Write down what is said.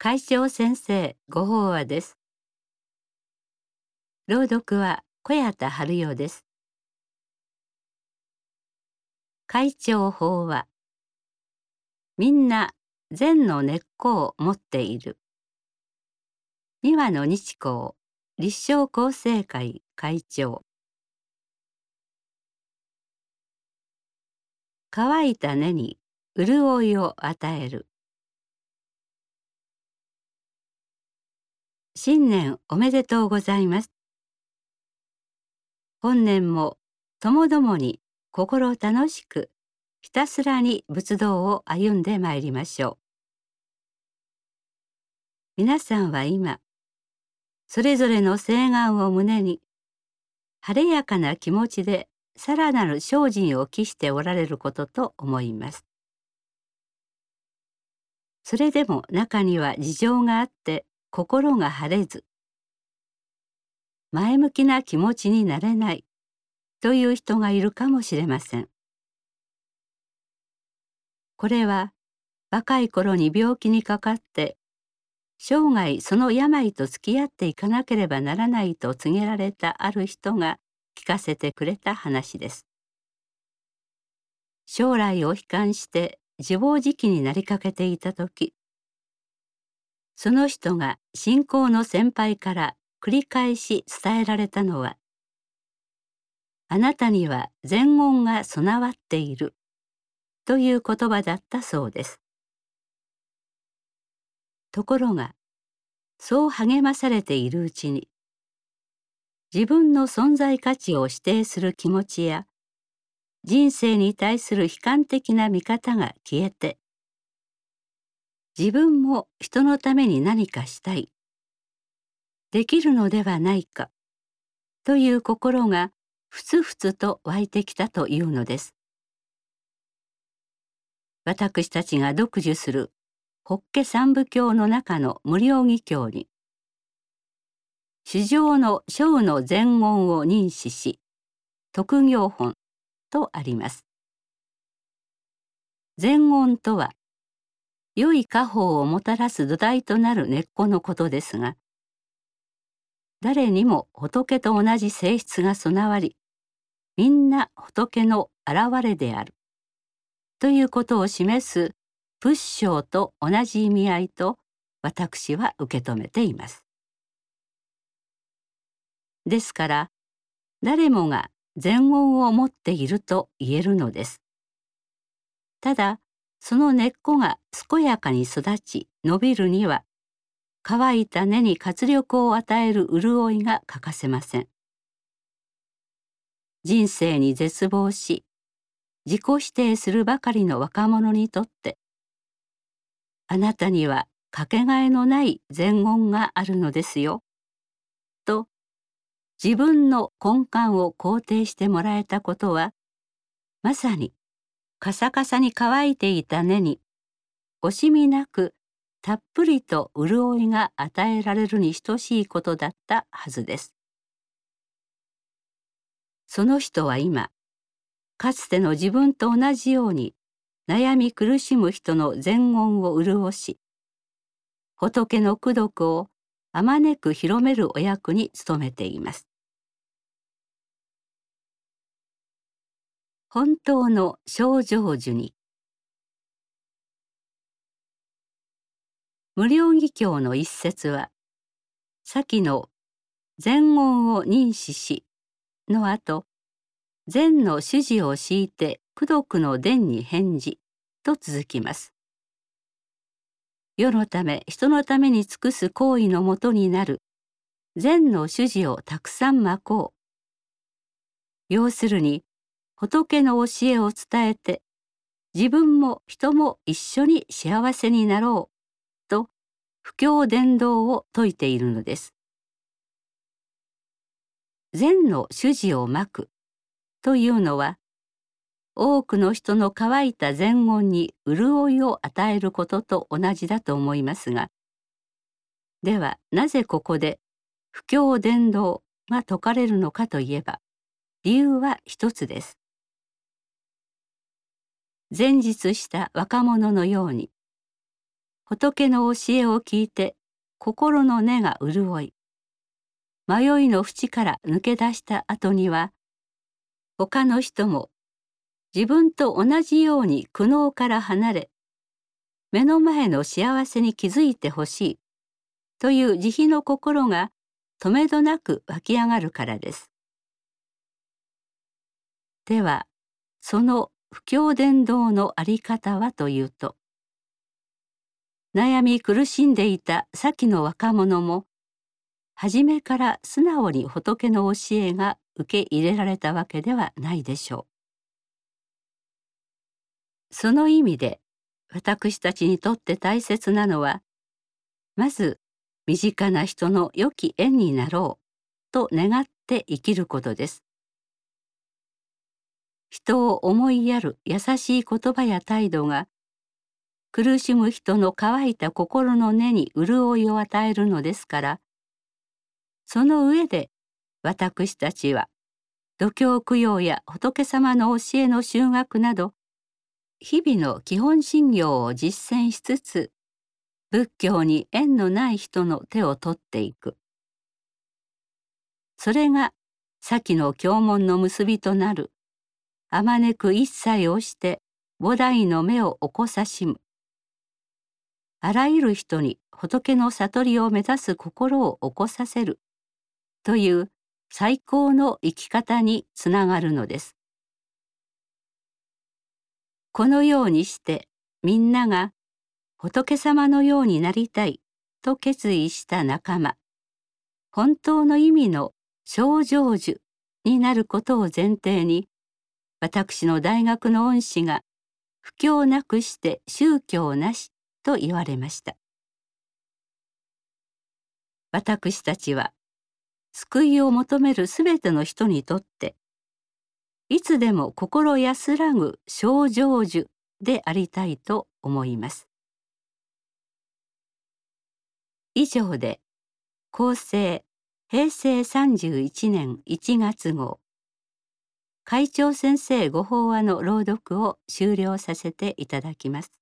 会長先生ご法話です。朗読は小谷田春代です。会長法話みんな善の根っこを持っている。二羽の日光立正厚生会会長乾いた根に潤いを与える新年おめでとうございます本年もともどもに心楽しくひたすらに仏道を歩んでまいりましょう皆さんは今それぞれの誓願を胸に晴れやかな気持ちでさらなる精進を期しておられることと思います。それでも中には事情があって心が晴れず前向きな気持ちになれないという人がいるかもしれません。これは若い頃に病気にかかって生涯その病と付き合っていかなければならないと告げられたある人が聞かせてくれた話です。将来を悲観して自暴自棄になりかけていた時その人が信仰の先輩から繰り返し伝えられたのは「あなたには善言が備わっている」という言葉だったそうです。ところがそう励まされているうちに自分の存在価値を指定する気持ちや人生に対する悲観的な見方が消えて自分も人のために何かしたい。できるのではないか。という心がふつふつと湧いてきたというのです。私たちが読受する法華三部経の中の無料義経に市場の章の全言を認識し特行本とあります。全言とは良い家宝をもたらす土台となる根っこのことですが誰にも仏と同じ性質が備わりみんな仏の現れであるということを示す仏性と同じ意味合いと私は受け止めています。ですから誰もが善言を持っていると言えるのです。ただその根っこが健やかに育ち伸びるには乾いた根に活力を与える潤いが欠かせません。人生に絶望し自己否定するばかりの若者にとってあなたにはかけがえのない善言があるのですよ。と自分の根幹を肯定してもらえたことはまさにカサカサに乾いていた根に惜しみなくたっぷりと潤いが与えられるに等しいことだったはずです。その人は今かつての自分と同じように悩み苦しむ人の善言を潤し仏の功徳をあまねく広めるお役に努めています。本当の症状樹に無料義教の一節は先の善言を認識しの後善の指示を敷いて功徳の伝に返事と続きます。世のため人のために尽くす行為のもとになる善の主事をたくさんまこう。要するに仏の教えを伝えて自分も人も一緒に幸せになろうと不教伝道を説いているのです。善の主事をまくというのは多くの人の乾いた善言に潤いを与えることと同じだと思いますがではなぜここで不教伝道が説かれるのかといえば理由は一つです。前日した若者のように仏の教えを聞いて心の根が潤い迷いの淵から抜け出した後には他の人も自分と同じように苦悩から離れ目の前の幸せに気づいてほしいという慈悲の心がとめどなく湧き上がるからです。ではその不教伝道のあり方はというと悩み苦しんでいた先の若者も初めから素直に仏の教えが受け入れられたわけではないでしょう。その意味で私たちにとって大切なのはまず身近な人の良き縁になろうと願って生きることです。人を思いやる優しい言葉や態度が苦しむ人の乾いた心の根に潤いを与えるのですからその上で私たちは度胸供養や仏様の教えの修学など日々の基本信行を実践しつつ仏教に縁のない人の手を取っていく。それが先の経文の結びとなるあまねく一切をして菩提の目を起こさしむ。あらゆる人に仏の悟りを目指す心を起こさせる。という最高の生き方につながるのです。このようにしてみんなが仏様のようになりたいと決意した仲間。本当の意味の症状樹になることを前提に私の大学の恩師が布教なくして宗教なしと言われました。私たちは救いを求めるすべての人にとっていつでも心安らぐ症状樹でありたいと思います。以上で厚生平成31年1月号。会長先生ご法話の朗読を終了させていただきます。